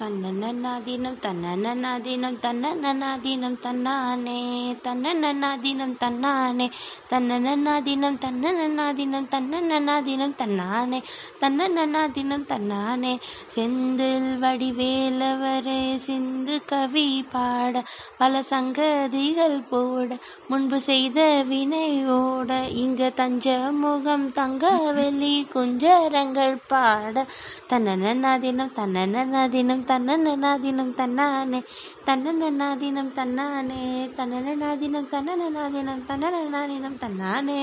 தன்னன்னாதீனம் தன்னன்னாதீனம் தன்னன்னாதீனம் தன்னானே தன்னன்னாதீனம் தன்னானே தன்னன்னாதீனம் தன்னன்னாதீனம் தன்னன்னாதீனம் தன்னானே தன்னன்னாதீனம் தன்னானே. செந்தில் வடிவேலவரே சிந்து கவி பாட பல சங்கதிகள் போட முன்பு செய்த வினையோட இங்க தஞ்ச முகம் தங்க வெளி குஞ்சரங்கள் பாட. தன்னன்னாதீனம் தன்னன்னாதீனம் தன்னன்னாதீனம் தன்னானே தன்னன்னாதீனம் தன்னானே தன்னன்னாதீனம் தன்னன்னாதீனம் தன்னன்னாதீனம் தன்னானே.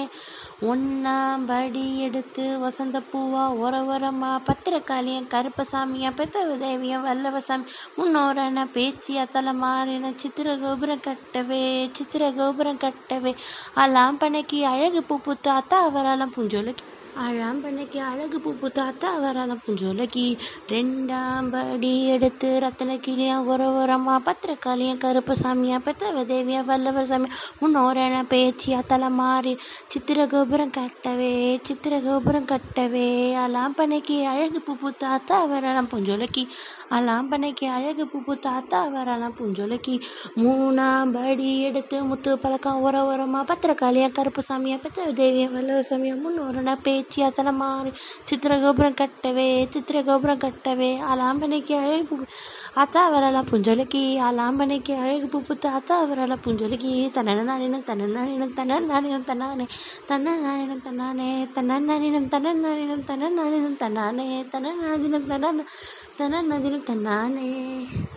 ஒன்னாம் படி எடுத்து வசந்த பூவா ஒர ஒரமா பத்திரக்காளியன் கருப்பசாமியா பெத்த தேவியா வல்லவசாமி முன்னோரன பேச்சியா தலை மாறின சித்திர கோபுரம் கட்டவே சித்திர கோபுரம் கட்டவே. அலாம் பனைக்கு அழகு பூ பூத்து அத்தா அவராலம் புஞ்சொலுக்கு அழாம் பண்ணைக்கு அழகு பூப்பு தாத்தா அவராலம் புஞ்சோலைக்கு ரெண்டாம் படி எடுத்து ரத்தன கிளியா உர உரமா பத்திரக்காளியா கருப்பு சாமியா பெத்தவ தேவியா வல்லவர் சாமி முன்னோரண பேச்சியா தலை மாறி சித்திர கோபுரம் கட்டவே சித்திர கோபுரம் கட்டவே. அலாம் பண்ணைக்கு அழகு பூப்பு தாத்தா அவராலம் புஞ்சோலைக்கு அலாம் பண்ணைக்கு அழகு பூப்பு தாத்தா அவராலம் புஞ்சோலைக்கு மூணாம் படி எடுத்து முத்து பழக்கம் உர உரமா பத்திரக்காளியா கருப்பு சாமியா பெத்தவ தேவியா வல்லவர் சாமியா முன்னோரண பேச்சு பேச்சு அதனை மாறி சித்திர கோபுரம் கட்டவே சித்திர கோபுரம் கட்டவே அலாம்பனைக்கு அழகு பூ அத்தா அவரெல்லாம் புஞ்சொலுக்கி அலாம்பனைக்கு அழகு பூ புத்து அத்தா அவரெல்லாம் புஞ்சொலுக்கி தன்ன நானினம் தன்ன நானினம் தன்ன நானினம் தன்னானே தன்ன நானினம் தன்னானே தன்ன நானினம் தன்ன நானினம் தன்ன நானினம் தன்னானே.